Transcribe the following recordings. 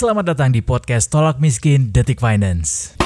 Selamat datang di podcast Tolak Miskin Detik Finance.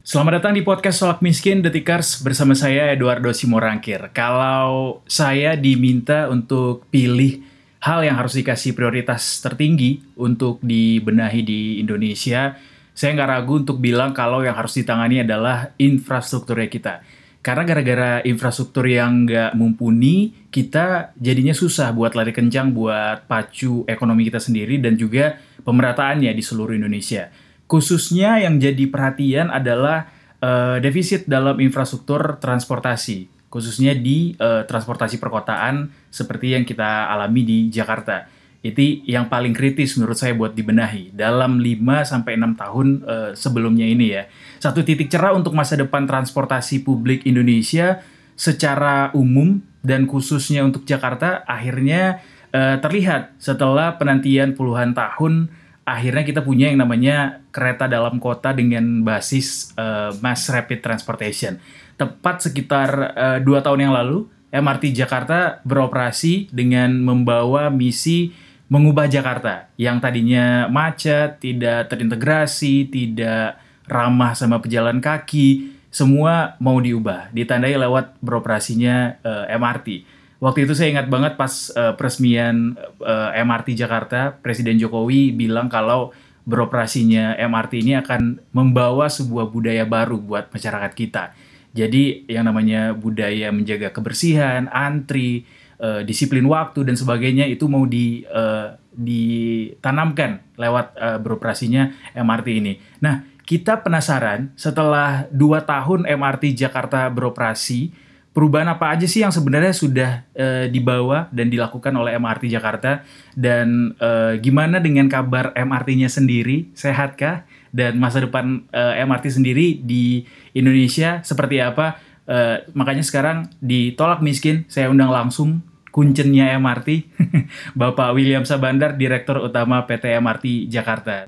Selamat datang di podcast Tolak Miskin Detikers bersama saya Eduardo Simorangkir. Kalau saya diminta untuk pilih hal yang harus dikasih prioritas tertinggi untuk dibenahi di Indonesia, saya nggak ragu untuk bilang kalau yang harus ditangani adalah infrastrukturnya kita. Karena gara-gara infrastruktur yang nggak mumpuni, kita jadinya susah buat lari kencang, buat pacu ekonomi kita sendiri, dan juga pemerataannya di seluruh Indonesia. Khususnya yang jadi perhatian adalah uh, defisit dalam infrastruktur transportasi, khususnya di uh, transportasi perkotaan seperti yang kita alami di Jakarta. Itu yang paling kritis menurut saya buat dibenahi dalam 5 sampai 6 tahun uh, sebelumnya ini ya. Satu titik cerah untuk masa depan transportasi publik Indonesia secara umum dan khususnya untuk Jakarta akhirnya uh, terlihat setelah penantian puluhan tahun akhirnya kita punya yang namanya kereta dalam kota dengan basis uh, mass rapid transportation. Tepat sekitar uh, dua tahun yang lalu, MRT Jakarta beroperasi dengan membawa misi mengubah Jakarta yang tadinya macet, tidak terintegrasi, tidak ramah sama pejalan kaki, semua mau diubah, ditandai lewat beroperasinya uh, MRT. Waktu itu saya ingat banget pas uh, peresmian uh, eh, MRT Jakarta, Presiden Jokowi bilang kalau beroperasinya MRT ini akan membawa sebuah budaya baru buat masyarakat kita. Jadi yang namanya budaya menjaga kebersihan, antri, uh, disiplin waktu dan sebagainya itu mau di uh, ditanamkan lewat uh, beroperasinya MRT ini. Nah, kita penasaran setelah dua tahun MRT Jakarta beroperasi, perubahan apa aja sih yang sebenarnya sudah uh, dibawa dan dilakukan oleh MRT Jakarta? Dan uh, gimana dengan kabar MRT-nya sendiri? Sehatkah? Dan masa depan uh, MRT sendiri di Indonesia seperti apa? Uh, makanya sekarang ditolak miskin saya undang langsung kuncennya MRT Bapak William Sabandar Direktur Utama PT MRT Jakarta.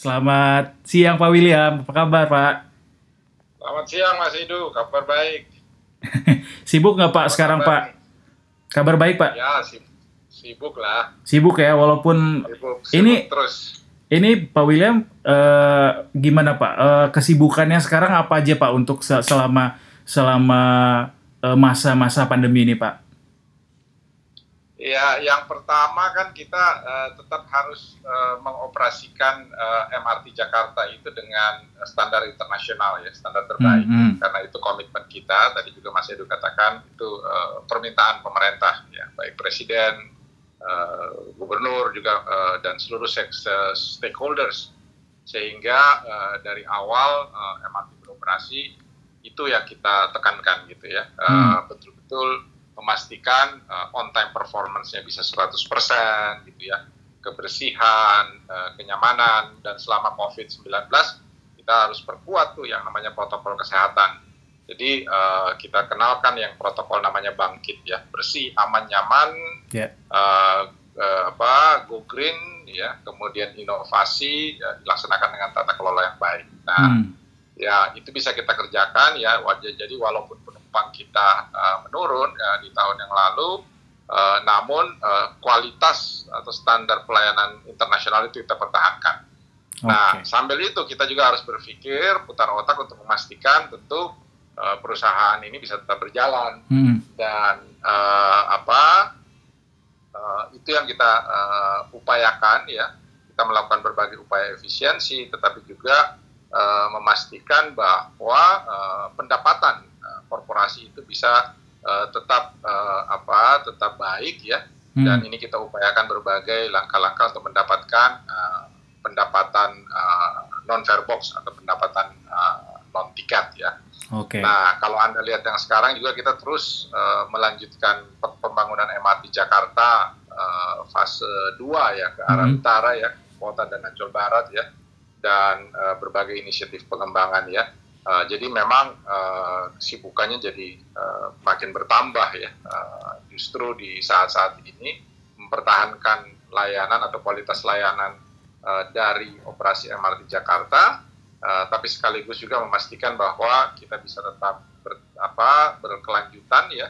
Selamat siang Pak William, apa kabar Pak? Selamat siang Mas Idu, kabar baik. sibuk nggak Pak sekarang Pak? Kabar baik Pak? Ya sibuk lah. Sibuk ya, walaupun sibuk, sibuk ini terus. Ini Pak William, uh, gimana Pak? Uh, kesibukannya sekarang apa aja Pak untuk selama selama eh, masa-masa uh, pandemi ini Pak? Ya, yang pertama kan kita uh, tetap harus uh, mengoperasikan uh, MRT Jakarta itu dengan standar internasional ya, standar terbaik. Mm -hmm. Karena itu komitmen kita. Tadi juga Mas Edu katakan itu uh, permintaan pemerintah ya, baik presiden, uh, gubernur juga uh, dan seluruh stakeholders. Sehingga uh, dari awal uh, MRT beroperasi itu yang kita tekankan gitu ya, mm. betul-betul memastikan uh, on time performance-nya bisa 100% gitu ya. Kebersihan, uh, kenyamanan dan selama Covid-19 kita harus perkuat tuh yang namanya protokol kesehatan. Jadi uh, kita kenalkan yang protokol namanya bangkit ya, bersih, aman, nyaman, yeah. Ya. uh, uh, apa, go green ya, kemudian inovasi ya, dilaksanakan dengan tata kelola yang baik. Nah, hmm. ya itu bisa kita kerjakan ya, wajah jadi walaupun penumpang kita uh, menurun uh, di tahun yang lalu, uh, namun uh, kualitas atau standar pelayanan internasional itu kita pertahankan. Okay. Nah, sambil itu kita juga harus berpikir putar otak untuk memastikan tentu uh, perusahaan ini bisa tetap berjalan hmm. dan uh, apa uh, itu yang kita uh, upayakan ya. Kita melakukan berbagai upaya efisiensi, tetapi juga uh, memastikan bahwa uh, pendapatan korporasi itu bisa uh, tetap uh, apa tetap baik ya hmm. dan ini kita upayakan berbagai langkah-langkah untuk mendapatkan uh, pendapatan uh, non fare box atau pendapatan uh, non tiket ya. Okay. Nah kalau anda lihat yang sekarang juga kita terus uh, melanjutkan pembangunan MRT Jakarta uh, fase 2 ya ke arah hmm. utara ya kota dan Ancol Barat ya dan uh, berbagai inisiatif pengembangan ya Uh, jadi memang uh, kesibukannya jadi uh, makin bertambah ya. Uh, justru di saat-saat ini mempertahankan layanan atau kualitas layanan uh, dari operasi MRT Jakarta, uh, tapi sekaligus juga memastikan bahwa kita bisa tetap ber, apa, berkelanjutan ya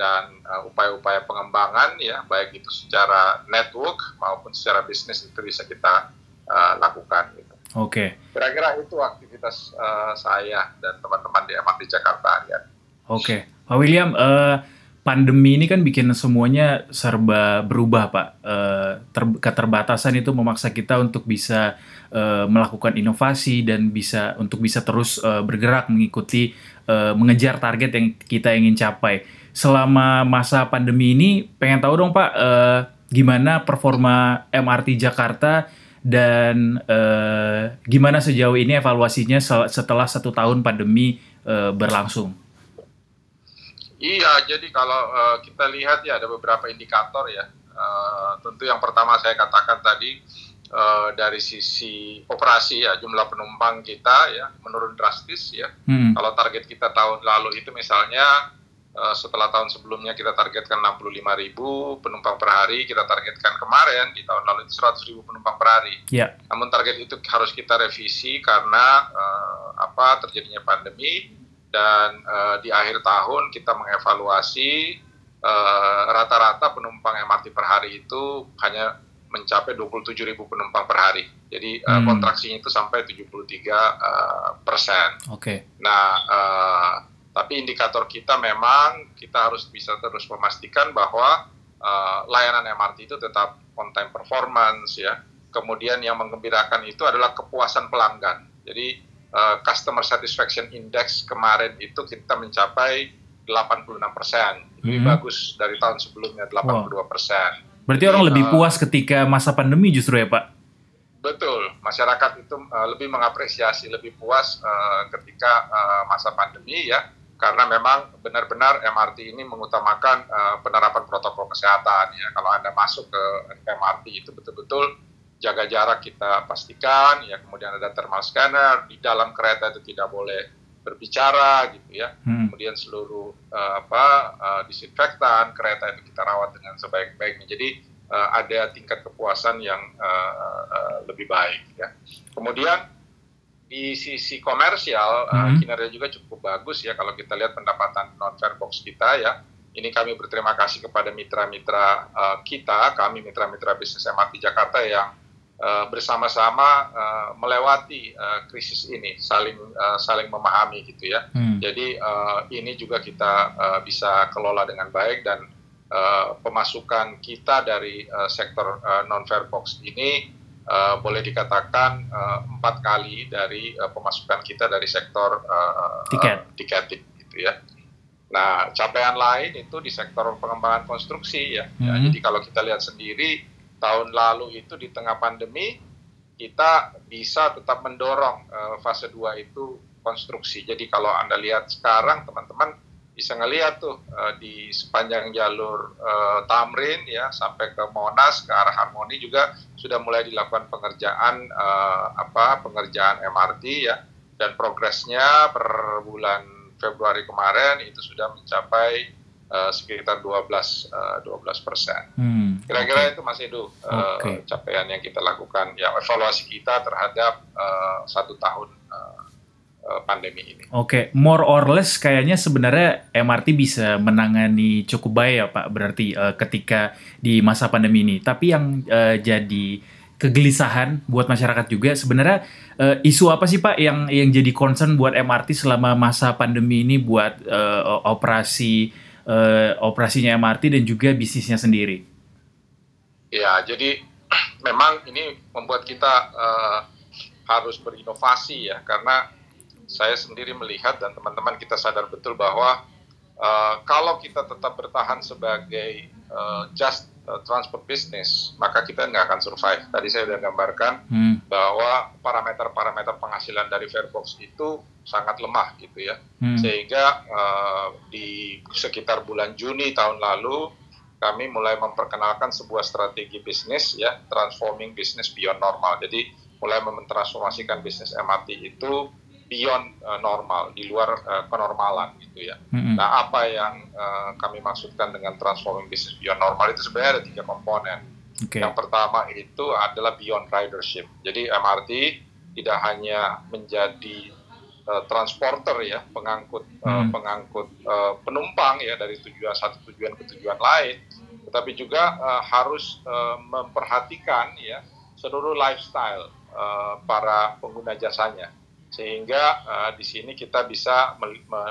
dan upaya-upaya uh, pengembangan ya baik itu secara network maupun secara bisnis itu bisa kita uh, lakukan. Gitu. Oke. Okay. Kira-kira itu aktivitas uh, saya dan teman-teman di MRT Jakarta ya. Oke, okay. Pak William, uh, pandemi ini kan bikin semuanya serba berubah, Pak. Uh, ter keterbatasan itu memaksa kita untuk bisa uh, melakukan inovasi dan bisa untuk bisa terus uh, bergerak mengikuti uh, mengejar target yang kita ingin capai. Selama masa pandemi ini, pengen tahu dong, Pak, uh, gimana performa MRT Jakarta dan uh, gimana sejauh ini evaluasinya setelah satu tahun pandemi uh, berlangsung? Iya, jadi kalau uh, kita lihat ya ada beberapa indikator ya. Uh, tentu yang pertama saya katakan tadi uh, dari sisi operasi ya jumlah penumpang kita ya menurun drastis ya. Hmm. Kalau target kita tahun lalu itu misalnya Eh, setelah tahun sebelumnya kita targetkan 65 ribu penumpang per hari, kita targetkan kemarin di tahun lalu itu 100 ribu penumpang per hari. Yeah. Namun target itu harus kita revisi karena uh, apa terjadinya pandemi dan uh, di akhir tahun kita mengevaluasi rata-rata uh, penumpang MRT per hari itu hanya mencapai 27 ribu penumpang per hari. Jadi hmm. uh, kontraksinya itu sampai 73 uh, persen. Oke. Okay. Nah, uh, tapi indikator kita memang kita harus bisa terus memastikan bahwa uh, layanan MRT itu tetap on time performance ya. Kemudian yang menggembirakan itu adalah kepuasan pelanggan. Jadi uh, customer satisfaction index kemarin itu kita mencapai 86 persen. Lebih hmm. bagus dari tahun sebelumnya 82 persen. Berarti Jadi, orang lebih uh, puas ketika masa pandemi justru ya Pak? Betul, masyarakat itu uh, lebih mengapresiasi, lebih puas uh, ketika uh, masa pandemi ya karena memang benar-benar MRT ini mengutamakan uh, penerapan protokol kesehatan ya. Kalau Anda masuk ke MRT itu betul-betul jaga jarak kita pastikan ya, kemudian ada thermal scanner, di dalam kereta itu tidak boleh berbicara gitu ya. Hmm. Kemudian seluruh uh, apa uh, disinfektan kereta itu kita rawat dengan sebaik-baiknya. Jadi uh, ada tingkat kepuasan yang uh, uh, lebih baik ya. Kemudian di sisi komersial mm-hmm. uh, kinerja juga cukup bagus ya kalau kita lihat pendapatan non fare box kita ya. Ini kami berterima kasih kepada mitra-mitra uh, kita, kami mitra-mitra bisnis MRT Jakarta yang uh, bersama-sama uh, melewati uh, krisis ini, saling uh, saling memahami gitu ya. Hmm. Jadi uh, ini juga kita uh, bisa kelola dengan baik dan uh, pemasukan kita dari uh, sektor uh, non fare box ini uh, boleh dikatakan uh, empat kali dari uh, pemasukan kita dari sektor uh, tiket uh, tiketing gitu ya. Nah, capaian lain itu di sektor pengembangan konstruksi ya. ya hmm. ya jadi kalau kita lihat sendiri tahun lalu itu di tengah pandemi kita bisa tetap mendorong uh, fase 2 itu konstruksi. Jadi kalau Anda lihat sekarang teman-teman bisa ngelihat tuh uh, di sepanjang jalur uh, Tamrin ya sampai ke Monas ke arah Harmoni juga sudah mulai dilakukan pengerjaan uh, apa pengerjaan MRT ya dan progresnya per bulan Februari kemarin itu sudah mencapai uh, sekitar 12 uh, 12 persen. Hmm, Kira-kira okay. itu Mas Edu uh, okay. capaian yang kita lakukan ya evaluasi kita terhadap uh, satu tahun uh, Eh, pandemi ini. Oke, okay. more or less kayaknya sebenarnya MRT bisa menangani cukup baik ya Pak. Berarti uh, ketika di masa pandemi ini. Tapi yang uh, jadi kegelisahan buat masyarakat juga sebenarnya uh, isu apa sih Pak yang yang jadi concern buat MRT selama masa pandemi ini buat uh, operasi uh, operasinya MRT dan juga bisnisnya sendiri? Ya, jadi memang ini membuat kita uh, harus berinovasi ya karena saya sendiri melihat dan teman-teman kita sadar betul bahwa uh, kalau kita tetap bertahan sebagai uh, just transport business, maka kita nggak akan survive. Tadi saya sudah gambarkan hmm. bahwa parameter-parameter penghasilan dari Fairbox itu sangat lemah gitu ya, hmm. sehingga uh, di sekitar bulan Juni tahun lalu kami mulai memperkenalkan sebuah strategi bisnis ya, transforming business beyond normal. Jadi mulai mentransformasikan bisnis MRT itu beyond uh, normal, di luar uh, kenormalan gitu ya. Mm-hmm. Nah, apa yang uh, kami maksudkan dengan transforming business beyond normal itu sebenarnya ada tiga komponen. Okay. Yang pertama itu adalah beyond ridership. Jadi MRT tidak hanya menjadi uh, transporter ya, pengangkut mm. uh, pengangkut uh, penumpang ya dari tujuan satu tujuan ke tujuan lain, tetapi juga uh, harus uh, memperhatikan ya seluruh lifestyle uh, para pengguna jasanya sehingga uh, di sini kita bisa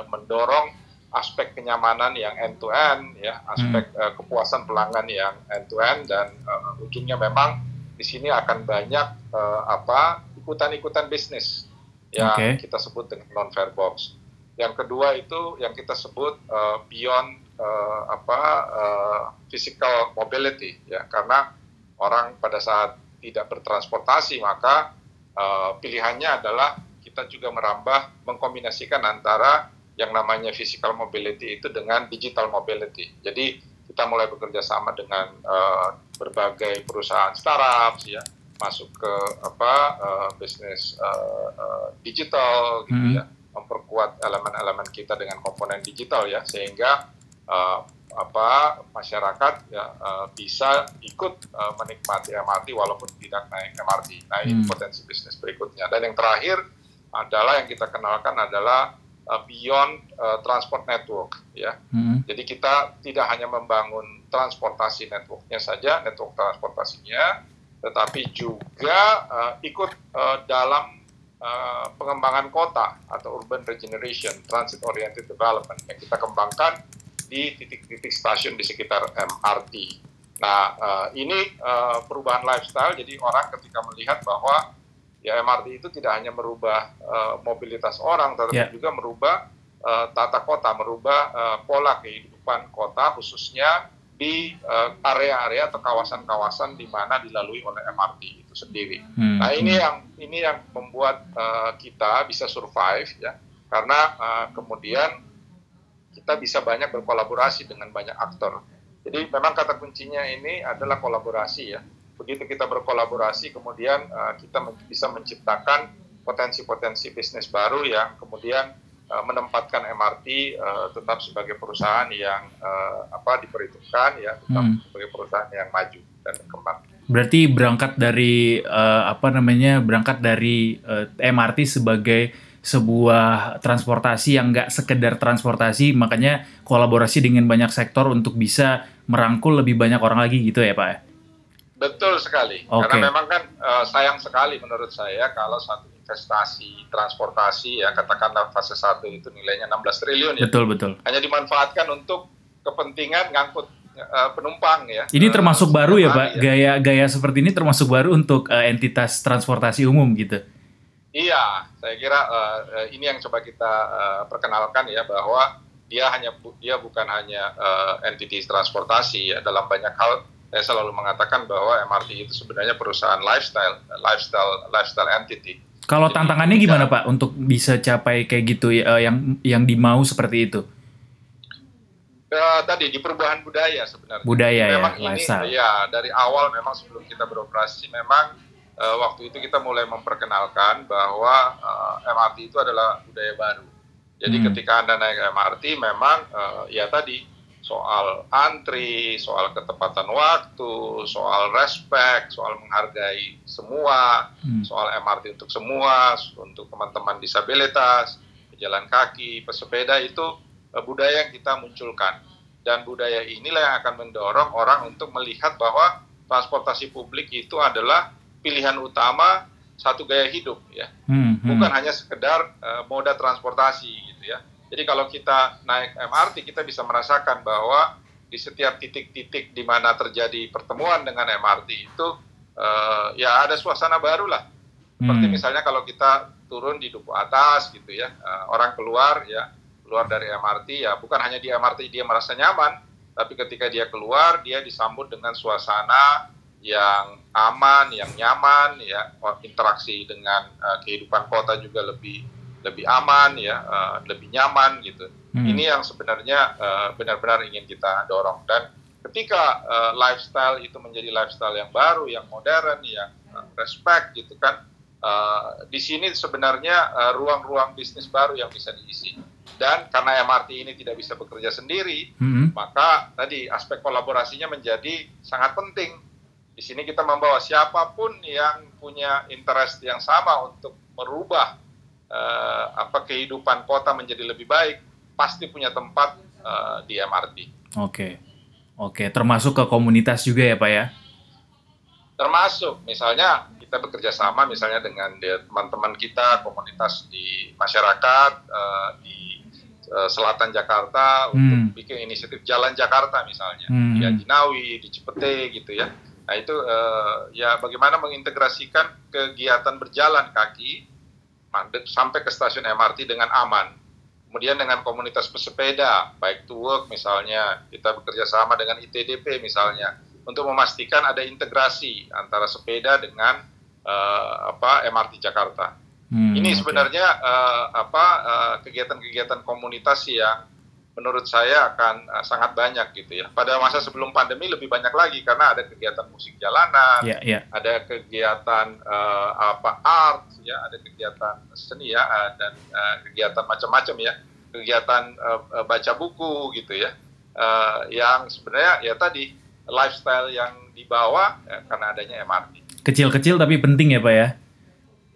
mendorong aspek kenyamanan yang end to end ya aspek hmm. uh, kepuasan pelanggan yang end to end dan uh, ujungnya memang di sini akan banyak uh, apa ikutan-ikutan bisnis yang okay. kita sebut dengan non fair box. Yang kedua itu yang kita sebut uh, beyond uh, apa uh, physical mobility ya karena orang pada saat tidak bertransportasi maka uh, pilihannya adalah kita juga merambah mengkombinasikan antara yang namanya physical mobility itu dengan digital mobility. Jadi kita mulai bekerja sama dengan uh, berbagai perusahaan startup ya masuk ke apa uh, bisnis uh, uh, digital gitu hmm. ya memperkuat elemen-elemen kita dengan komponen digital ya sehingga uh, apa masyarakat ya uh, bisa ikut uh, menikmati MRT walaupun tidak naik MRT. Nah ini hmm. potensi bisnis berikutnya dan yang terakhir adalah yang kita kenalkan adalah uh, beyond uh, transport network ya. Hmm. Jadi kita tidak hanya membangun transportasi networknya saja, network transportasinya, tetapi juga uh, ikut uh, dalam uh, pengembangan kota atau urban regeneration, transit oriented development yang kita kembangkan di titik-titik stasiun di sekitar MRT. Nah, uh, ini uh, perubahan lifestyle. Jadi orang ketika melihat bahwa ya MRT itu tidak hanya merubah uh, mobilitas orang, tetapi yeah. juga merubah uh, tata kota, merubah uh, pola kehidupan kota, khususnya di area-area uh, atau kawasan-kawasan di mana dilalui oleh MRT itu sendiri. Hmm. Nah ini yang ini yang membuat uh, kita bisa survive ya, karena uh, kemudian kita bisa banyak berkolaborasi dengan banyak aktor. Jadi memang kata kuncinya ini adalah kolaborasi ya begitu kita berkolaborasi kemudian uh, kita bisa menciptakan potensi-potensi bisnis baru yang kemudian uh, menempatkan MRT uh, eh, tetap sebagai perusahaan yang uh, apa diperhitungkan ya tetap hmm. sebagai perusahaan yang maju dan berkembang. Berarti berangkat dari uh, apa namanya berangkat dari uh, MRT sebagai sebuah transportasi yang nggak sekedar transportasi, makanya kolaborasi dengan banyak sektor untuk bisa merangkul lebih banyak orang lagi gitu ya Pak? Betul sekali. Okay. Karena memang kan uh, sayang sekali menurut saya kalau satu investasi transportasi ya katakanlah fase satu itu nilainya 16 triliun ya. Betul betul. Hanya dimanfaatkan untuk kepentingan ngangkut uh, penumpang ya. Ini termasuk uh, baru ya Pak. Ya. Gaya-gaya seperti ini termasuk baru untuk uh, entitas transportasi umum gitu. Iya, saya kira uh, ini yang coba kita uh, perkenalkan ya bahwa dia hanya dia bukan hanya uh, entitas transportasi ya dalam banyak hal saya selalu mengatakan bahwa MRT itu sebenarnya perusahaan lifestyle, lifestyle, lifestyle entity. Kalau Jadi, tantangannya gimana Pak untuk bisa capai kayak gitu ya, yang yang dimau seperti itu? Uh, tadi di perubahan budaya sebenarnya. Budaya ya, memang ya, ini, lifestyle. Ya dari awal memang sebelum kita beroperasi memang uh, waktu itu kita mulai memperkenalkan bahwa uh, MRT itu adalah budaya baru. Jadi hmm. ketika anda naik MRT memang uh, ya tadi soal antri, soal ketepatan waktu, soal respect, soal menghargai semua, hmm. soal MRT untuk semua, untuk teman-teman disabilitas, pejalan kaki, pesepeda itu uh, budaya yang kita munculkan. Dan budaya inilah yang akan mendorong orang untuk melihat bahwa transportasi publik itu adalah pilihan utama satu gaya hidup ya. Hmm, hmm. Bukan hanya sekedar uh, moda transportasi gitu ya jadi kalau kita naik MRT kita bisa merasakan bahwa di setiap titik-titik di mana terjadi pertemuan dengan MRT itu uh, ya ada suasana baru lah. Seperti hmm. misalnya kalau kita turun di duku atas gitu ya, uh, orang keluar ya keluar dari MRT ya bukan hanya di MRT dia merasa nyaman, tapi ketika dia keluar dia disambut dengan suasana yang aman, yang nyaman ya interaksi dengan uh, kehidupan kota juga lebih lebih aman ya uh, lebih nyaman gitu hmm. ini yang sebenarnya uh, benar-benar ingin kita dorong dan ketika uh, lifestyle itu menjadi lifestyle yang baru yang modern yang uh, respect gitu kan uh, di sini sebenarnya ruang-ruang uh, bisnis baru yang bisa diisi. Dan karena MRT ini tidak bisa bekerja sendiri, hmm. maka tadi aspek kolaborasinya menjadi sangat penting. Di sini kita membawa siapa pun yang punya interest yang sama untuk merubah uh, apa kehidupan kota menjadi lebih baik, pasti punya tempat uh, di MRT. Oke, oke, termasuk ke komunitas juga ya pak ya? Termasuk, misalnya kita bekerja sama misalnya dengan teman-teman kita komunitas di masyarakat uh, di uh, selatan Jakarta hmm. untuk bikin inisiatif Jalan Jakarta misalnya hmm. di Ajinawi, di Cipete gitu ya. Nah itu uh, ya bagaimana mengintegrasikan kegiatan berjalan kaki sampai ke stasiun MRT dengan aman. Kemudian dengan komunitas pesepeda, baik to work misalnya, kita bekerja sama dengan ITDP misalnya, untuk memastikan ada integrasi antara sepeda dengan uh, apa MRT Jakarta. Hmm, Ini sebenarnya okay. uh, eh, apa uh, kegiatan-kegiatan komunitas yang menurut saya akan uh, sangat banyak gitu ya. Pada masa sebelum pandemi lebih banyak lagi karena ada kegiatan musik jalanan, yeah, yeah. ada kegiatan uh, apa art, ya, ada kegiatan seni ya, uh, dan uh, kegiatan macam-macam ya, kegiatan uh, baca buku gitu ya, uh, yang sebenarnya ya tadi lifestyle yang dibawa ya, karena adanya MRT. Kecil-kecil tapi penting ya pak ya.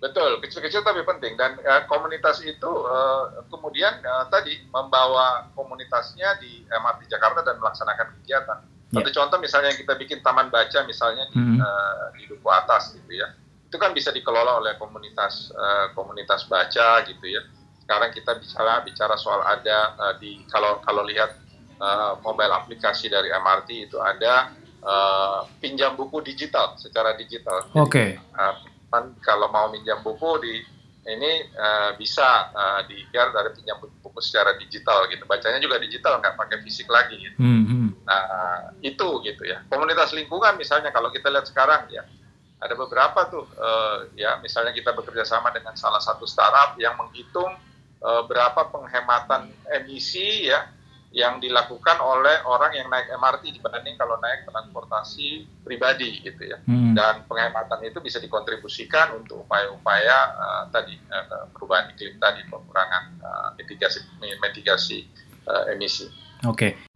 Betul, kecil-kecil tapi penting dan uh, komunitas itu uh, kemudian uh, tadi membawa komunitasnya di MRT Jakarta dan melaksanakan kegiatan. Yeah. Satu contoh misalnya yang kita bikin taman baca misalnya di, mm -hmm. uh, di Duku Atas gitu ya, itu kan bisa dikelola oleh komunitas uh, komunitas baca gitu ya. Sekarang kita bicara bicara soal ada uh, di kalau kalau lihat uh, mobile aplikasi dari MRT itu ada uh, pinjam buku digital secara digital. Oke. Okay. Uh, kalau mau minjam buku di ini uh, bisa uh, di biar dari pinjam buku secara digital gitu bacanya juga digital nggak pakai fisik lagi gitu. Mm -hmm. Nah itu gitu ya komunitas lingkungan misalnya kalau kita lihat sekarang ya ada beberapa tuh uh, ya misalnya kita bekerja sama dengan salah satu startup yang menghitung uh, berapa penghematan emisi ya yang dilakukan oleh orang yang naik MRT dibanding kalau naik transportasi pribadi gitu ya. Hmm. Dan penghematan itu bisa dikontribusikan untuk upaya-upaya uh, tadi uh, perubahan iklim tadi, pengurangan uh, mitigasi mitigasi uh, emisi. Oke. Okay.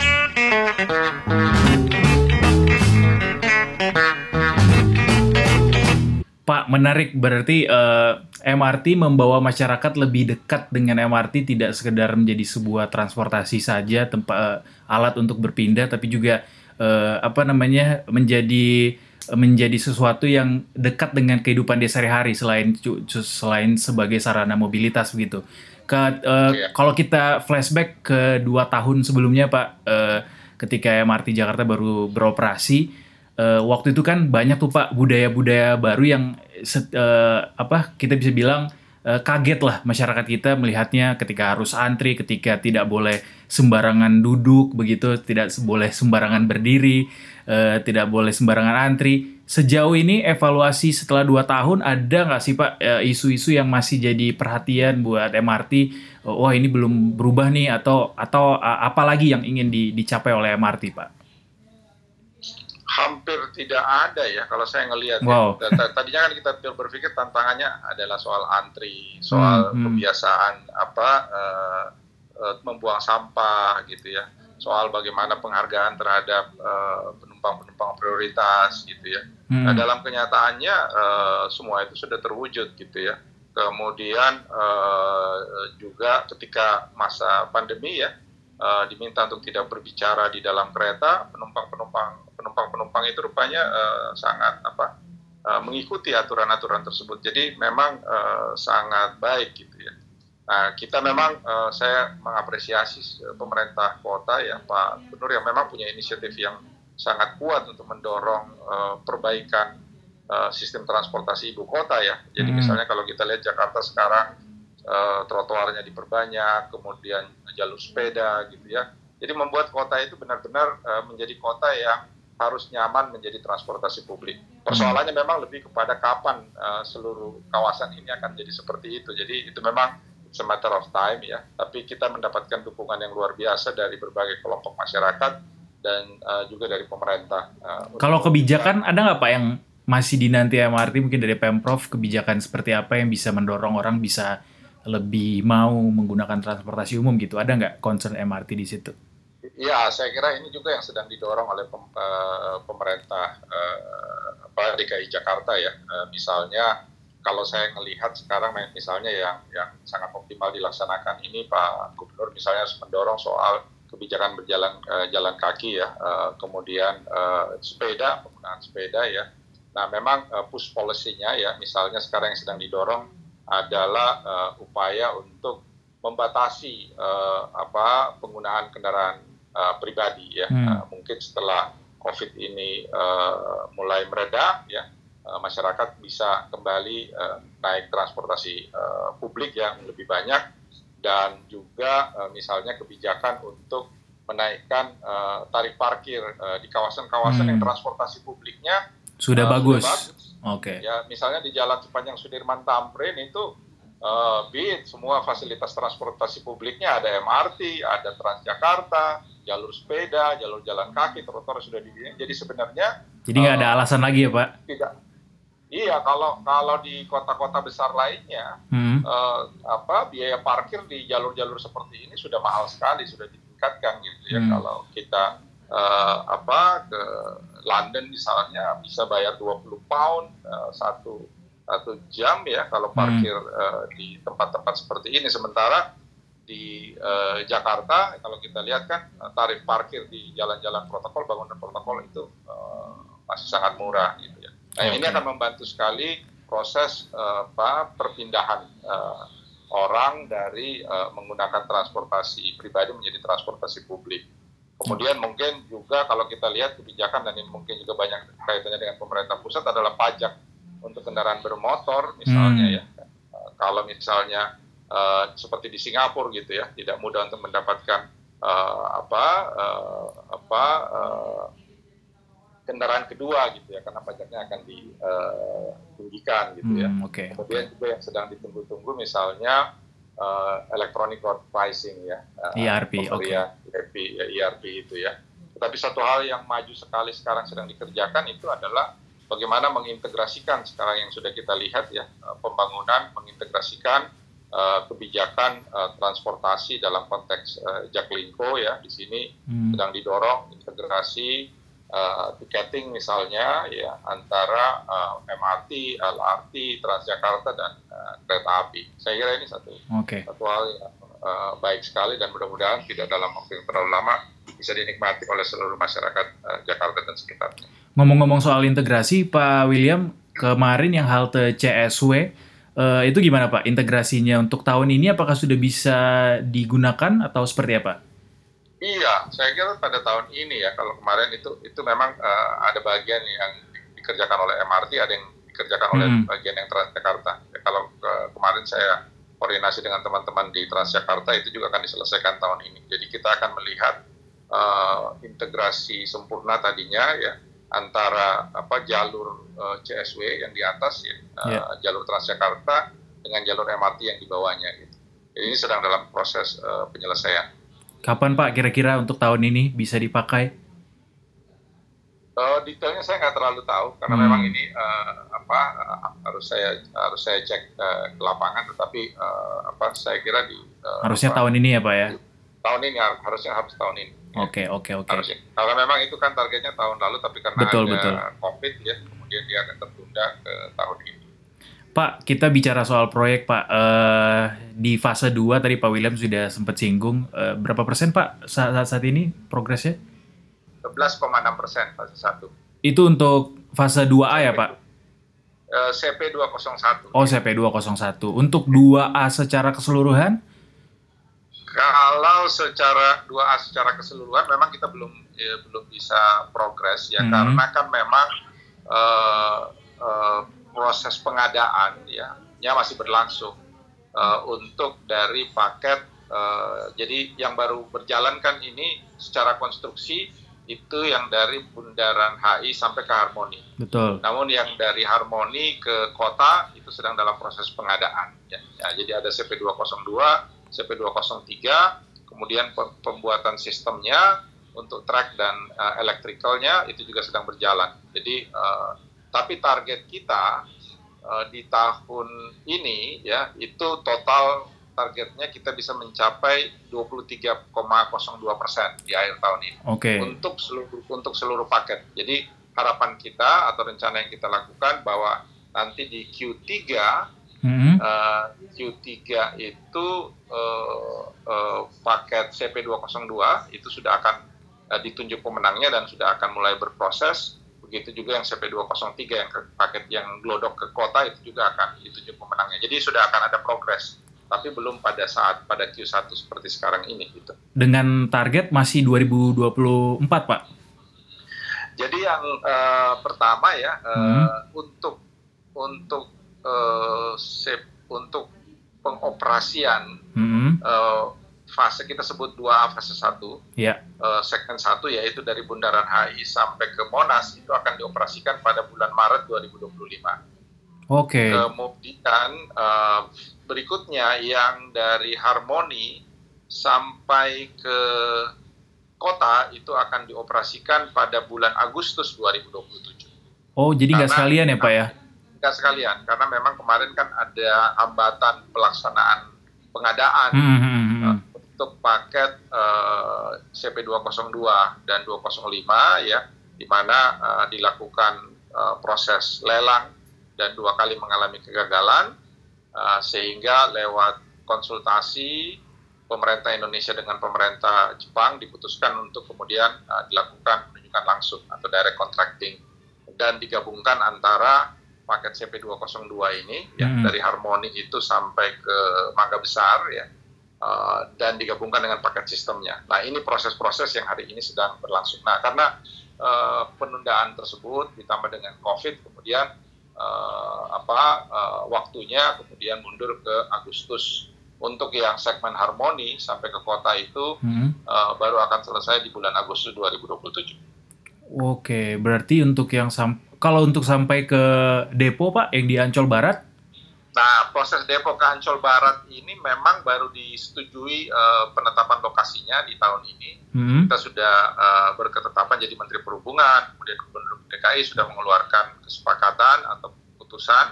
Pak, menarik berarti uh, MRT membawa masyarakat lebih dekat dengan MRT tidak sekedar menjadi sebuah transportasi saja tempat uh, alat untuk berpindah tapi juga uh, apa namanya menjadi menjadi sesuatu yang dekat dengan kehidupan dia sehari-hari selain selain sebagai sarana mobilitas begitu. Ke, uh, yeah. Kalau kita flashback ke dua tahun sebelumnya Pak, uh, ketika MRT Jakarta baru beroperasi, uh, waktu itu kan banyak tuh Pak budaya-budaya baru yang set, uh, apa kita bisa bilang uh, kaget lah masyarakat kita melihatnya ketika harus antri, ketika tidak boleh sembarangan duduk begitu, tidak boleh sembarangan berdiri, uh, tidak boleh sembarangan antri. Sejauh ini evaluasi setelah dua tahun ada nggak sih Pak isu-isu yang masih jadi perhatian buat MRT? Wah ini belum berubah nih atau atau apa lagi yang ingin di, dicapai oleh MRT Pak? Hampir tidak ada ya kalau saya ngelihat. Ya. Wow. Ya. Tadinya kan kita berpikir tantangannya adalah soal antri, soal hmm, hmm. kebiasaan apa uh, uh, membuang sampah gitu ya, soal bagaimana penghargaan terhadap penumpang-penumpang uh, prioritas gitu ya. Hmm. Nah dalam kenyataannya uh, semua itu sudah terwujud gitu ya. Kemudian uh, juga ketika masa pandemi ya uh, diminta untuk tidak berbicara di dalam kereta, penumpang-penumpang penumpang-penumpang itu rupanya uh, sangat apa uh, mengikuti aturan-aturan tersebut. Jadi memang uh, sangat baik gitu ya. Nah, kita memang uh, saya mengapresiasi pemerintah kota ya Pak Gubernur yang memang punya inisiatif yang sangat kuat untuk mendorong uh, perbaikan uh, sistem transportasi ibu kota ya. Jadi hmm. misalnya kalau kita lihat Jakarta sekarang uh, trotoarnya diperbanyak, kemudian jalur sepeda gitu ya. Jadi membuat kota itu benar-benar uh, menjadi kota yang harus nyaman menjadi transportasi publik. Persoalannya memang lebih kepada kapan uh, seluruh kawasan ini akan jadi seperti itu. Jadi itu memang it's a matter of time ya. Tapi kita mendapatkan dukungan yang luar biasa dari berbagai kelompok masyarakat dan uh, juga dari pemerintah. Uh, Kalau kebijakan ada nggak pak yang masih dinanti MRT mungkin dari Pemprov kebijakan seperti apa yang bisa mendorong orang bisa lebih mau menggunakan transportasi umum gitu. Ada nggak concern MRT di situ? Ya, saya kira ini juga yang sedang didorong oleh pem, uh, pemerintah uh, apa DKI Jakarta ya. Uh, misalnya kalau saya melihat sekarang misalnya yang yang sangat optimal dilaksanakan ini Pak Gubernur misalnya mendorong soal kebijakan berjalan uh, jalan kaki ya, uh, kemudian uh, sepeda penggunaan sepeda ya. Nah, memang uh, push policy-nya ya, misalnya sekarang yang sedang didorong adalah uh, upaya untuk membatasi uh, apa penggunaan kendaraan uh, pribadi ya. Hmm. Uh, mungkin setelah COVID ini uh, mulai mereda ya uh, masyarakat bisa kembali uh, naik transportasi uh, publik yang lebih banyak dan juga uh, misalnya kebijakan untuk menaikkan uh, tarif parkir uh, di kawasan-kawasan hmm. yang transportasi publiknya sudah uh, bagus. bagus. Oke. Okay. Ya, misalnya di jalan sepanjang Sudirman Tamrin itu uh, BIT semua fasilitas transportasi publiknya ada MRT, ada Transjakarta, jalur sepeda, jalur jalan kaki, trotoar sudah dibikin. Jadi sebenarnya jadi nggak uh, ada alasan lagi ya Pak? Tidak. Iya, kalau kalau di kota-kota besar lainnya, hmm. uh, apa biaya parkir di jalur-jalur seperti ini sudah mahal sekali, sudah ditingkatkan gitu ya. Hmm. Kalau kita uh, apa ke London misalnya bisa bayar 20 pound uh, satu satu jam ya kalau parkir hmm. uh, di tempat-tempat seperti ini. Sementara di uh, Jakarta kalau kita lihat kan tarif parkir di jalan-jalan protokol bangunan protokol itu uh, masih sangat murah gitu ya. Nah okay. ini akan membantu sekali proses uh, apa perpindahan uh, orang dari uh, menggunakan transportasi pribadi menjadi transportasi publik. Kemudian mungkin juga kalau kita lihat kebijakan dan ini mungkin juga banyak kaitannya dengan pemerintah pusat adalah pajak untuk kendaraan bermotor misalnya hmm. ya. Kalau misalnya uh, seperti di Singapura gitu ya, tidak mudah untuk mendapatkan uh, apa uh, apa uh, kendaraan kedua gitu ya karena pajaknya akan ditinggikan uh, gitu ya. Hmm, okay. Kemudian juga yang sedang ditunggu-tunggu misalnya uh, electronic road pricing ya. Uh, ERP, oke. Okay. ERP, ya, ERP itu ya. Tetapi satu hal yang maju sekali sekarang sedang dikerjakan itu adalah bagaimana mengintegrasikan sekarang yang sudah kita lihat ya pembangunan mengintegrasikan uh, kebijakan uh, transportasi dalam konteks uh, Jaklingko ya di sini hmm. sedang didorong integrasi uh, tiketing misalnya ya antara uh, MRT, LRT, Transjakarta dan uh, kereta api. Saya kira ini satu okay. satu hal yang uh, baik sekali dan mudah-mudahan tidak dalam waktu yang terlalu lama bisa dinikmati oleh seluruh masyarakat uh, Jakarta dan sekitarnya. Ngomong-ngomong soal integrasi, Pak William kemarin yang halte CSW Uh, itu gimana Pak integrasinya untuk tahun ini apakah sudah bisa digunakan atau seperti apa? Iya, saya kira pada tahun ini ya kalau kemarin itu itu memang uh, ada bagian yang dikerjakan oleh MRT, ada yang dikerjakan oleh hmm. bagian yang Transjakarta. Ya, kalau uh, kemarin saya koordinasi dengan teman-teman di Transjakarta itu juga akan diselesaikan tahun ini. Jadi kita akan melihat uh, integrasi sempurna tadinya ya antara apa jalur uh, CSW yang di atas ya uh, yeah. jalur Transjakarta dengan jalur MRT yang di bawahnya gitu. ini sedang dalam proses uh, penyelesaian. Kapan Pak kira-kira untuk tahun ini bisa dipakai? Uh, detailnya saya nggak terlalu tahu karena hmm. memang ini uh, apa uh, harus saya harus saya cek uh, ke lapangan tetapi uh, apa saya kira di uh, harusnya apa, tahun ini ya Pak ya tahun ini harusnya harus tahun ini Oke, oke, oke. Kalau memang itu kan targetnya tahun lalu, tapi karena betul, ada betul. COVID ya, kemudian dia akan tertunda ke tahun ini. Pak, kita bicara soal proyek Pak. Uh, di fase 2 tadi Pak William sudah sempat singgung. Uh, berapa persen Pak saat, saat ini progresnya? 11,6 persen fase 1. Itu untuk fase 2A ya Pak? Uh, CP 201. Oh, CP 201. Untuk 2A secara keseluruhan? Kalau secara dua A secara keseluruhan memang kita belum ya, belum bisa progres ya hmm. karena kan memang uh, uh, proses pengadaan ya ya masih berlangsung uh, untuk dari paket uh, jadi yang baru berjalan kan ini secara konstruksi itu yang dari Bundaran HI sampai ke Harmoni. Betul. Namun yang dari Harmoni ke kota itu sedang dalam proses pengadaan. Ya, ya jadi ada CP 202 CP203, kemudian pembuatan sistemnya untuk track dan uh, electricalnya itu juga sedang berjalan. Jadi uh, tapi target kita uh, di tahun ini ya itu total targetnya kita bisa mencapai 23,02 persen di akhir tahun ini okay. untuk seluruh untuk seluruh paket. Jadi harapan kita atau rencana yang kita lakukan bahwa nanti di Q3 mm-hmm. uh, Q3 itu uh, uh, paket CP202 itu sudah akan uh, ditunjuk pemenangnya dan sudah akan mulai berproses. Begitu juga yang CP203 yang ke, paket yang glodok ke kota itu juga akan ditunjuk pemenangnya. Jadi sudah akan ada progres tapi belum pada saat pada Q1 seperti sekarang ini gitu. Dengan target masih 2024, Pak. Jadi yang uh, pertama ya uh, hmm. untuk untuk uh, sep, untuk pengoperasian hmm. uh, fase kita sebut dua fase satu, yeah. uh, segmen satu yaitu dari Bundaran HI sampai ke Monas itu akan dioperasikan pada bulan Maret 2025. Oke. Okay. Kemudian uh, berikutnya yang dari Harmoni sampai ke kota itu akan dioperasikan pada bulan Agustus 2027. Oh, jadi nggak sekalian ya Pak ya? Nggak sekalian, karena memang kemarin kan ada hambatan pelaksanaan pengadaan hmm, hmm, hmm. hmm. Uh, untuk paket uh, CP202 dan 205 ya, di mana uh, dilakukan uh, proses lelang dan dua kali mengalami kegagalan uh, sehingga lewat konsultasi pemerintah Indonesia dengan pemerintah Jepang diputuskan untuk kemudian uh, dilakukan penunjukan langsung atau direct contracting dan digabungkan antara paket CP202 ini ya, hmm. ya dari Harmoni itu sampai ke Mangga Besar ya uh, dan digabungkan dengan paket sistemnya. Nah ini proses-proses yang hari ini sedang berlangsung. Nah karena uh, penundaan tersebut ditambah dengan COVID kemudian uh, apa uh, waktunya kemudian mundur ke Agustus untuk yang segmen harmoni sampai ke kota itu hmm. uh, baru akan selesai di bulan Agustus 2027. Oke, berarti untuk yang sam kalau untuk sampai ke depo Pak yang di Ancol Barat? Nah, proses depo ke Ancol Barat ini memang baru disetujui uh, penetapan lokasinya di tahun ini. Hmm. Kita sudah uh, berketetapan jadi Menteri Perhubungan, kemudian Gubernur DKI sudah mengeluarkan kesepakatan atau keputusan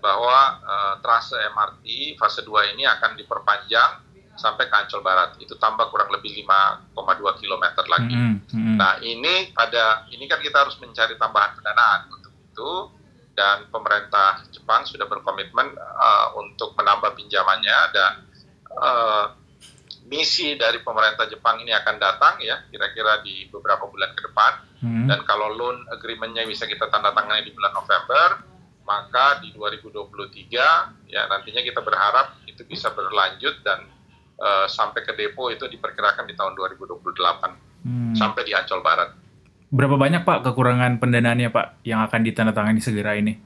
bahwa uh, trase MRT fase 2 ini akan diperpanjang sampai ke Ancol Barat. Itu tambah kurang lebih 5,2 km lagi. Mm -hmm. Nah, ini pada ini kan kita harus mencari tambahan pendanaan untuk itu dan pemerintah Jepang sudah berkomitmen uh, untuk menambah pinjamannya dan uh, misi dari pemerintah Jepang ini akan datang ya kira-kira di beberapa bulan ke depan hmm. dan kalau loan agreementnya bisa kita tanda tangani di bulan November maka di 2023 ya nantinya kita berharap itu bisa berlanjut dan uh, sampai ke depo itu diperkirakan di tahun 2028 hmm. sampai di Ancol Barat. Berapa banyak Pak kekurangan pendanaannya Pak yang akan ditandatangani segera ini?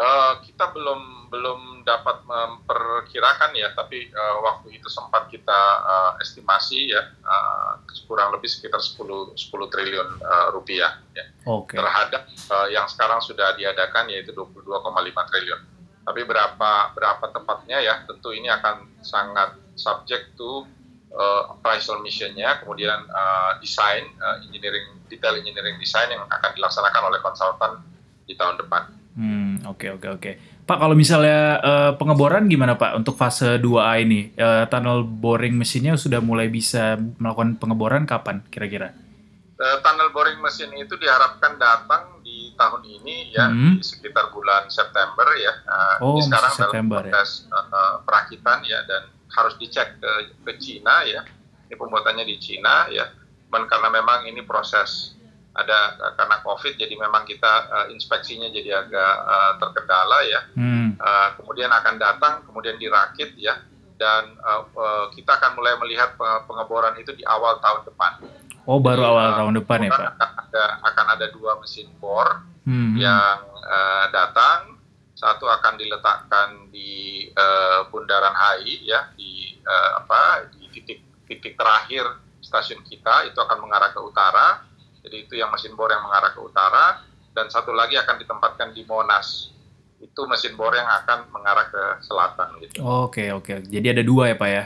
Uh, kita belum belum dapat memperkirakan ya, tapi uh, waktu itu sempat kita uh, estimasi ya uh, kurang lebih sekitar 10 10 triliun uh, rupiah ya. Okay. Terhadap uh, yang sekarang sudah diadakan yaitu 22,5 triliun. Tapi berapa berapa tepatnya ya tentu ini akan sangat subject to uh, appraisal missionnya, kemudian uh, desain uh, engineering detail engineering design yang akan dilaksanakan oleh konsultan di tahun depan. Hmm, oke okay, oke okay, oke. Okay. Pak, kalau misalnya uh, pengeboran gimana Pak untuk fase 2A ini? Uh, tunnel boring mesinnya sudah mulai bisa melakukan pengeboran kapan kira-kira? Uh, tunnel boring mesin itu diharapkan datang di tahun ini ya hmm. di sekitar bulan September ya. Uh, oh, sekarang September, dalam proses ya. uh, perakitan ya dan harus dicek ke ke Cina ya. Ini pembuatannya di Cina ya. Dan karena memang ini proses ada karena COVID jadi memang kita uh, inspeksinya jadi agak uh, terkendala ya. Hmm. Uh, kemudian akan datang, kemudian dirakit ya, dan uh, uh, kita akan mulai melihat pengeboran itu di awal tahun depan. Oh baru jadi, awal uh, tahun depan ya pak? Akan ada, akan ada dua mesin bor hmm. yang uh, datang, satu akan diletakkan di uh, Bundaran HI ya di uh, apa di titik titik terakhir stasiun kita itu akan mengarah ke utara jadi itu yang mesin bor yang mengarah ke utara dan satu lagi akan ditempatkan di Monas. Itu mesin bor yang akan mengarah ke selatan gitu. Oke, oke. Jadi ada dua ya, Pak ya?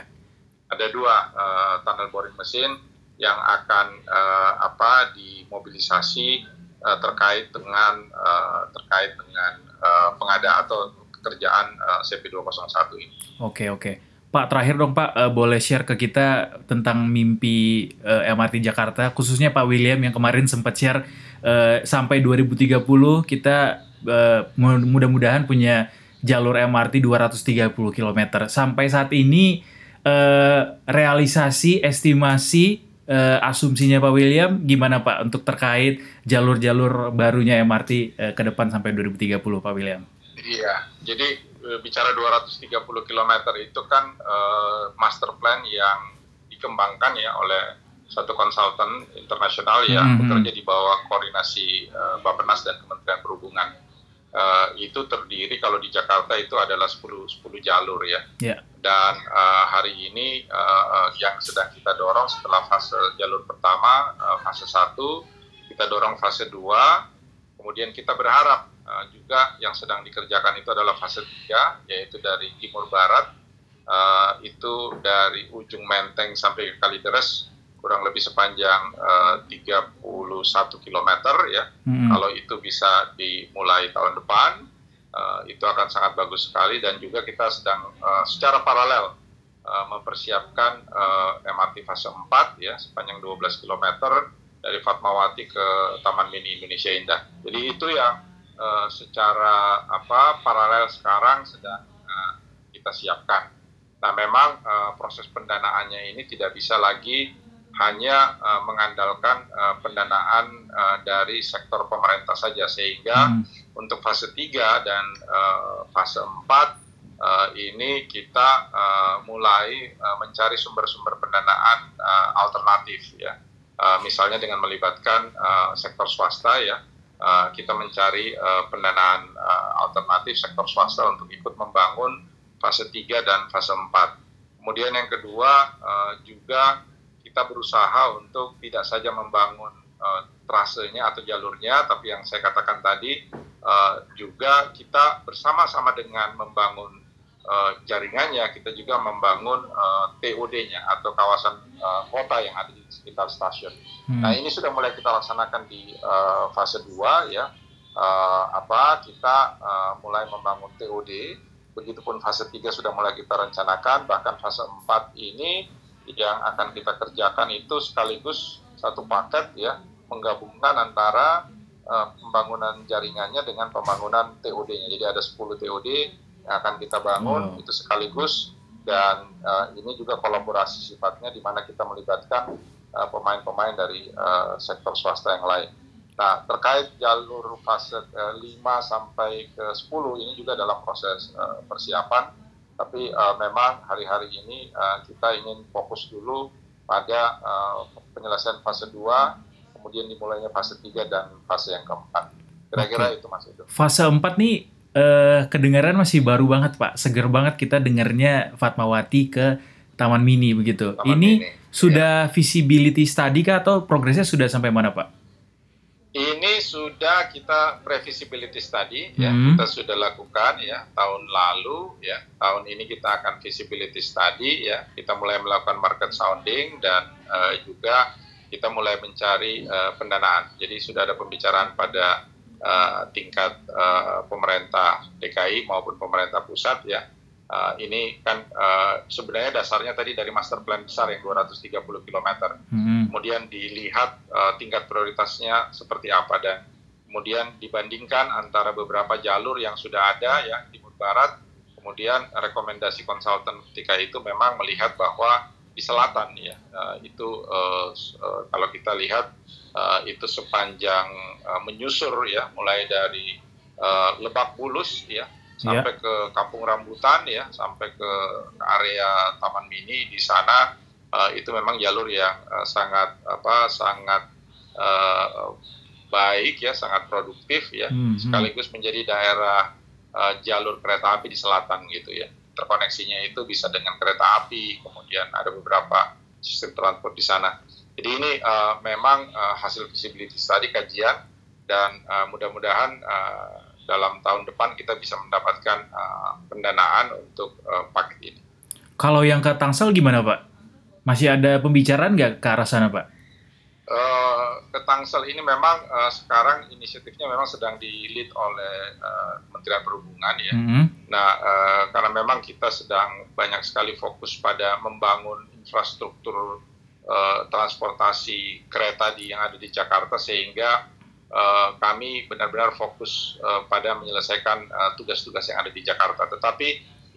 Ada dua uh, tunnel boring mesin yang akan uh, apa dimobilisasi uh, terkait dengan uh, terkait dengan uh, pengadaan atau pekerjaan uh, CP201 ini. Oke oke. Pak terakhir dong Pak uh, boleh share ke kita tentang mimpi uh, MRT Jakarta khususnya Pak William yang kemarin sempat share uh, sampai 2030 kita uh, mudah-mudahan punya jalur MRT 230 km. Sampai saat ini uh, realisasi estimasi uh, asumsinya Pak William gimana Pak untuk terkait jalur-jalur barunya MRT uh, ke depan sampai 2030 Pak William? Iya, jadi bicara 230 km itu kan uh, master plan yang dikembangkan ya oleh satu konsultan internasional yang mm -hmm. bekerja di bawah koordinasi uh, Bappenas dan Kementerian Perhubungan. Uh, itu terdiri kalau di Jakarta itu adalah 10 10 jalur ya. Yeah. Dan uh, hari ini uh, yang sedang kita dorong setelah fase jalur pertama uh, fase 1 kita dorong fase 2 kemudian kita berharap uh, juga yang sedang dikerjakan itu adalah fase 3 yaitu dari timur barat uh, itu dari ujung Menteng sampai ke Kalideres kurang lebih sepanjang uh, 31 km ya. Hmm. Kalau itu bisa dimulai tahun depan uh, itu akan sangat bagus sekali dan juga kita sedang uh, secara paralel uh, mempersiapkan uh, MRT fase 4 ya sepanjang 12 km dari Fatmawati ke Taman Mini Indonesia Indah. Jadi itu yang uh, secara apa paralel sekarang sedang uh, kita siapkan. Nah, memang uh, proses pendanaannya ini tidak bisa lagi hanya uh, mengandalkan uh, pendanaan uh, dari sektor pemerintah saja sehingga hmm. untuk fase 3 dan uh, fase 4 uh, ini kita uh, mulai uh, mencari sumber-sumber pendanaan uh, alternatif ya. Uh, misalnya dengan melibatkan uh, sektor swasta ya uh, kita mencari uh, pendanaan uh, alternatif sektor swasta untuk ikut membangun fase 3 dan fase 4. Kemudian yang kedua uh, juga kita berusaha untuk tidak saja membangun uh, trasenya atau jalurnya, tapi yang saya katakan tadi uh, juga kita bersama-sama dengan membangun uh, jaringannya, kita juga membangun uh, TOD-nya atau kawasan uh, kota yang ada di sekitar stasiun. Hmm. Nah ini sudah mulai kita laksanakan di uh, fase 2 ya. Uh, apa kita uh, mulai membangun TOD, begitupun fase 3 sudah mulai kita rencanakan, bahkan fase 4 ini yang akan kita kerjakan itu sekaligus satu paket ya, menggabungkan antara uh, pembangunan jaringannya dengan pembangunan TOD-nya. Jadi ada 10 TOD yang akan kita bangun hmm. itu sekaligus dan uh, ini juga kolaborasi sifatnya di mana kita melibatkan Eh, pemain-pemain uh, dari uh, sektor swasta yang lain. Nah, terkait jalur fase uh, eh, 5 sampai ke 10 ini juga dalam proses uh, persiapan, tapi uh, memang hari-hari ini uh, kita ingin fokus dulu pada uh, penyelesaian fase 2, kemudian dimulainya fase 3 dan fase yang keempat. Kira-kira okay. itu Mas itu. Fase 4 nih uh, kedengaran masih baru banget Pak, seger banget kita dengarnya Fatmawati ke Taman Mini begitu. Taman ini Mini sudah ya. visibility study kah atau progresnya sudah sampai mana Pak? Ini sudah kita pre-visibility study ya. Hmm. kita sudah lakukan ya tahun lalu ya. Tahun ini kita akan visibility study ya. Kita mulai melakukan market sounding dan uh, juga kita mulai mencari uh, pendanaan. Jadi sudah ada pembicaraan pada uh, tingkat uh, pemerintah DKI maupun pemerintah pusat ya uh, ini kan uh, sebenarnya dasarnya tadi dari master plan besar yang 230 km. Hmm. Kemudian dilihat uh, tingkat prioritasnya seperti apa dan kemudian dibandingkan antara beberapa jalur yang sudah ada ya timur barat. Kemudian rekomendasi konsultan ketika itu memang melihat bahwa di selatan ya uh, itu uh, uh, kalau kita lihat uh, itu sepanjang uh, menyusur ya mulai dari uh, Lebak Bulus ya sampai yeah. ke Kampung Rambutan ya, sampai ke area Taman Mini di sana uh, itu memang jalur yang uh, sangat apa sangat uh, baik ya, sangat produktif ya, mm -hmm. sekaligus menjadi daerah uh, jalur kereta api di selatan gitu ya. Terkoneksinya itu bisa dengan kereta api, kemudian ada beberapa sistem transport di sana. Jadi ini uh, memang uh, hasil visibility study kajian dan uh, mudah-mudahan uh, dalam tahun depan kita bisa mendapatkan uh, pendanaan untuk uh, paket ini. Kalau yang ke Tangsel gimana Pak? Masih ada pembicaraan nggak ke arah sana Pak? Uh, ke Tangsel ini memang uh, sekarang inisiatifnya memang sedang di lead oleh uh, Kementerian Perhubungan ya. Mm -hmm. Nah, uh, karena memang kita sedang banyak sekali fokus pada membangun infrastruktur uh, transportasi kereta di yang ada di Jakarta sehingga uh, kami benar-benar fokus uh, pada menyelesaikan tugas-tugas uh, yang ada di Jakarta. Tetapi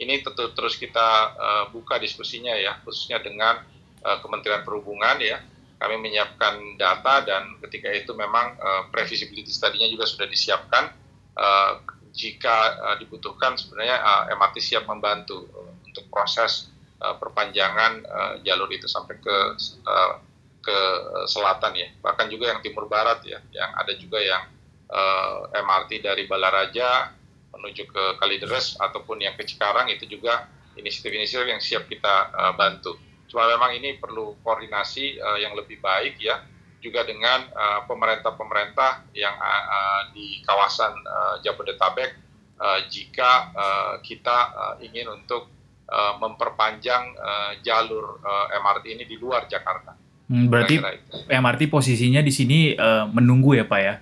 ini tentu terus kita uh, buka diskusinya ya, khususnya dengan uh, Kementerian Perhubungan ya kami menyiapkan data dan ketika itu memang uh, previsibility study-nya juga sudah disiapkan. Uh, jika uh, dibutuhkan sebenarnya uh, MRT siap membantu uh, untuk proses uh, perpanjangan uh, jalur itu sampai ke uh, ke selatan ya. Bahkan juga yang timur barat ya, yang ada juga yang uh, MRT dari Balaraja menuju ke Kalideres ataupun yang ke Cikarang itu juga inisiatif-inisiatif yang siap kita uh, bantu. Cuma memang ini perlu koordinasi uh, yang lebih baik ya, juga dengan eh, pemerintah-pemerintah uh, yang uh, di kawasan uh, Jabodetabek uh, jika uh, kita uh, ingin untuk uh, memperpanjang uh, jalur uh, MRT ini di luar Jakarta. Hmm, berarti MRT posisinya di sini uh, menunggu ya Pak ya?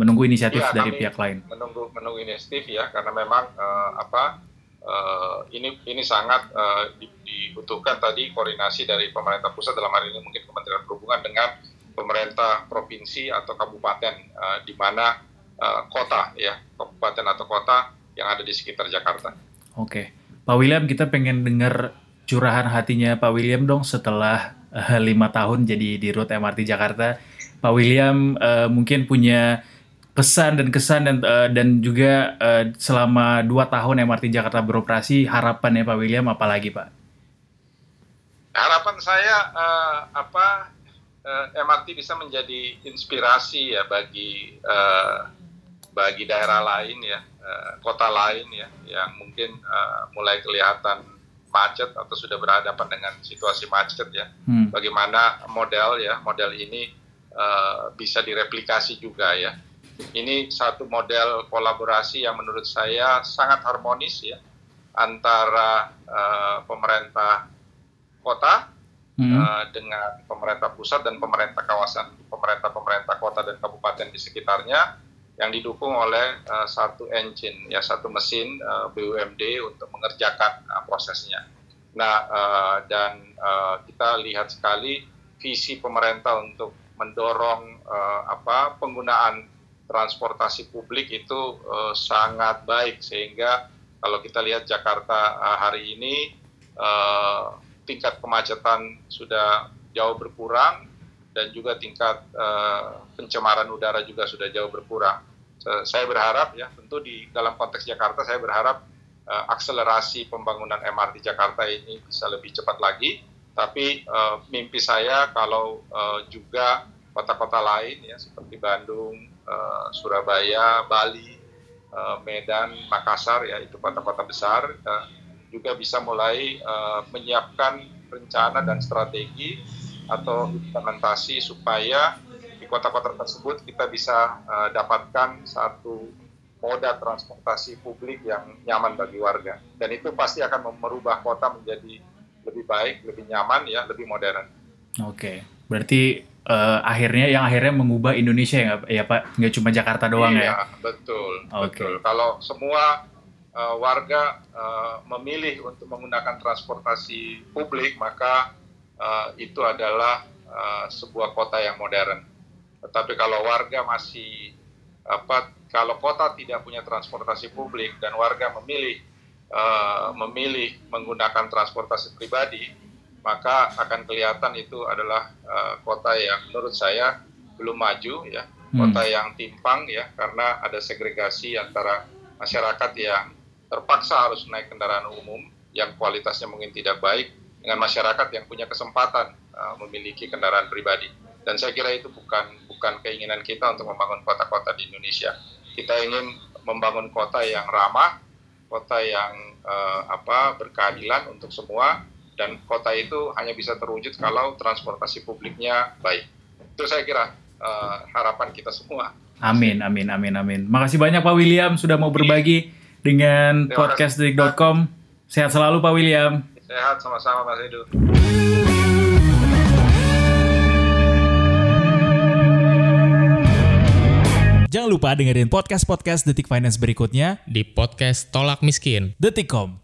Menunggu inisiatif ya, dari pihak lain. Menunggu menunggu inisiatif ya karena memang uh, apa uh, ini ini sangat uh, dibutuhkan tadi koordinasi dari pemerintah pusat dalam hal ini mungkin Kementerian Perhubungan dengan pemerintah provinsi atau kabupaten uh, di mana uh, kota ya kabupaten atau kota yang ada di sekitar Jakarta. Oke, Pak William kita pengen dengar curahan hatinya Pak William dong setelah lima uh, tahun jadi di rute MRT Jakarta. Pak William uh, mungkin punya pesan dan kesan dan uh, dan juga uh, selama dua tahun MRT Jakarta beroperasi harapan ya Pak William apalagi Pak? Harapan saya uh, apa uh, MRT bisa menjadi inspirasi ya bagi uh, bagi daerah lain ya kota lain ya yang mungkin uh, mulai kelihatan macet atau sudah berhadapan dengan situasi macet ya. Hmm. Bagaimana model ya model ini uh, bisa direplikasi juga ya ini satu model kolaborasi yang menurut saya sangat harmonis ya antara uh, pemerintah kota hmm. uh, dengan pemerintah pusat dan pemerintah kawasan, pemerintah-pemerintah kota dan kabupaten di sekitarnya yang didukung oleh uh, satu engine ya satu mesin uh, BUMD untuk mengerjakan uh, prosesnya. Nah uh, dan uh, kita lihat sekali visi pemerintah untuk mendorong uh, apa penggunaan transportasi publik itu uh, sangat baik sehingga kalau kita lihat Jakarta hari ini uh, tingkat kemacetan sudah jauh berkurang dan juga tingkat uh, pencemaran udara juga sudah jauh berkurang. Saya berharap ya tentu di dalam konteks Jakarta saya berharap uh, akselerasi pembangunan MRT Jakarta ini bisa lebih cepat lagi. Tapi uh, mimpi saya kalau uh, juga kota-kota lain ya seperti Bandung, uh, Surabaya, Bali, uh, Medan, Makassar ya itu kota-kota besar uh, juga bisa mulai uh, menyiapkan rencana dan strategi atau implementasi supaya di kota-kota tersebut kita bisa uh, dapatkan satu moda transportasi publik yang nyaman bagi warga dan itu pasti akan merubah kota menjadi lebih baik, lebih nyaman ya, lebih modern. Oke, berarti uh, akhirnya yang akhirnya mengubah Indonesia ya, ya Pak, nggak cuma Jakarta doang iya, ya? betul, okay. betul. Kalau semua uh, warga uh, memilih untuk menggunakan transportasi publik, maka uh, itu adalah uh, sebuah kota yang modern. Tetapi kalau warga masih apa, kalau kota tidak punya transportasi publik dan warga memilih uh, memilih menggunakan transportasi pribadi, maka akan kelihatan itu adalah uh, kota yang menurut saya belum maju ya, hmm. kota yang timpang ya karena ada segregasi antara masyarakat yang terpaksa harus naik kendaraan umum yang kualitasnya mungkin tidak baik dengan masyarakat yang punya kesempatan uh, memiliki kendaraan pribadi. Dan saya kira itu bukan bukan keinginan kita untuk membangun kota-kota di Indonesia. Kita ingin membangun kota yang ramah, kota yang uh, apa berkeadilan untuk semua dan kota itu hanya bisa terwujud kalau transportasi publiknya baik. Itu saya kira uh, harapan kita semua. Amin, amin, amin, amin. Makasih banyak Pak William sudah mau berbagi dengan podcastdetik.com. Sehat selalu Pak William. Sehat sama-sama Mas Edu. Jangan lupa dengerin podcast-podcast Detik Finance berikutnya di podcast Tolak Miskin. Detikcom,